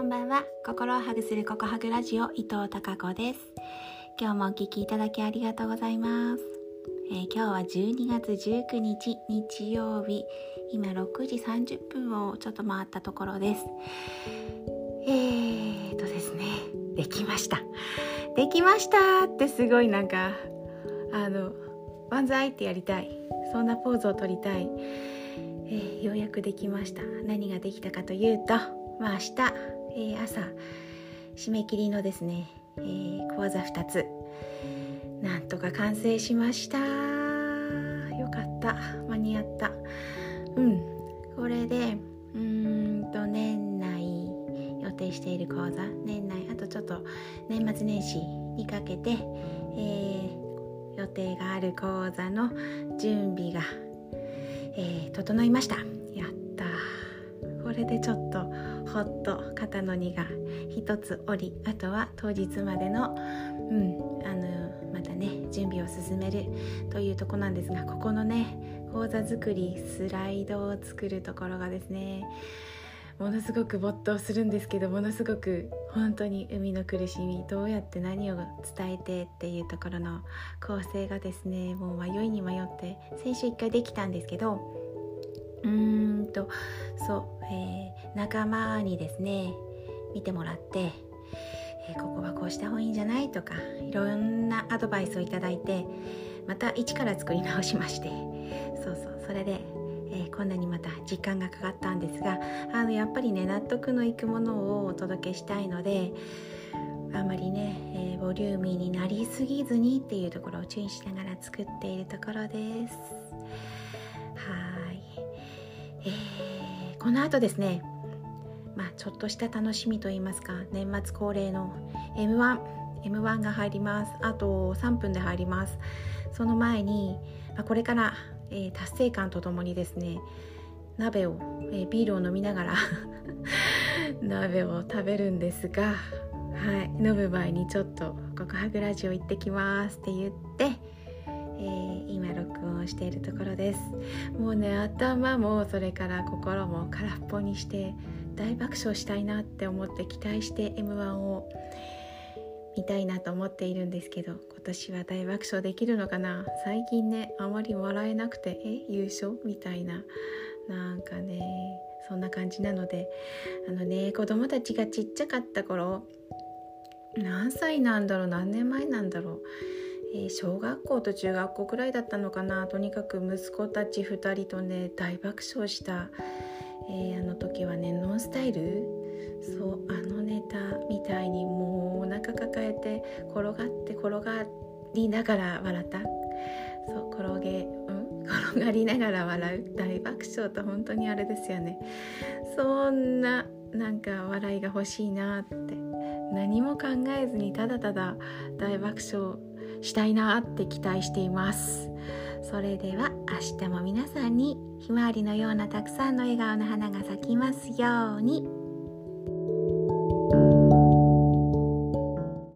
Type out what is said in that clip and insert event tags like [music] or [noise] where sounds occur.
こんばんは。心をハグするココハグラジオ伊藤孝子です。今日もお聞きいただきありがとうございます、えー、今日は12月19日日曜日。今6時30分をちょっと回ったところです。えーとですね。できました。できましたってすごいなんかあの万歳ってやりたい。そんなポーズをとりたい、えー、ようやくできました。何ができたかというとまあ明日、えー、朝締め切りのですね、えー、講座2つ。なんとか完成しました。よかった。間に合った。うん。これでうんと年内予定している講座。年内あとちょっと年末年始にかけて、えー、予定がある講座の準備が、えー、整いました。やったこれでちょっとほっと肩の荷が一つ折りあとは当日までの,、うん、あのまたね準備を進めるというとこなんですがここのね講座作りスライドを作るところがですねものすごく没頭するんですけどものすごく本当に海の苦しみどうやって何を伝えてっていうところの構成がですねもう迷いに迷って先週1回できたんですけどうーんとそう、えー、仲間にですね見てもらって、えー、ここはこうした方がいいんじゃないとかいろんなアドバイスをいただいてまた一から作り直しましてそうそうそれで、えー、こんなにまた時間がかかったんですがあのやっぱりね納得のいくものをお届けしたいのであまりね、えー、ボリューミーになりすぎずにっていうところを注意しながら作っているところです。えー、この後ですね、まあ、ちょっとした楽しみといいますか年末恒例の M1M1 M1 が入ります。あと3分で入ります。その前に、まあ、これから、えー、達成感とともにですね鍋を、えー、ビールを飲みながら [laughs] 鍋を食べるんですが、はい、飲む前にちょっと「告白ラジオ行ってきます」って言ってえー、今録音しているところです。もうね頭もそれから心も空っぽにして大爆笑したいなって思って期待して m 1を見たいなと思っているんですけど今年は大爆笑できるのかな？最近ねあまり笑えなくてえ優勝みたいななんかねそんな感じなのであのね子供たちがちっちゃかった頃何歳なんだろう？何年前なんだろう？え、小学校と中学校くらいだったのかな。とにかく息子たち2人とね大爆笑した、えー、あの時はねノンスタイル？そうあのネタみたいにもうお腹抱えて転がって転がりながら笑った。そう転げ、うん、転がりながら笑う。大爆笑と本当にあれですよね。そんななんか笑いが欲しいなって。何も考えずにただただ大爆笑したいなって期待していますそれでは明日も皆さんにひまわりのようなたくさんの笑顔の花が咲きますように。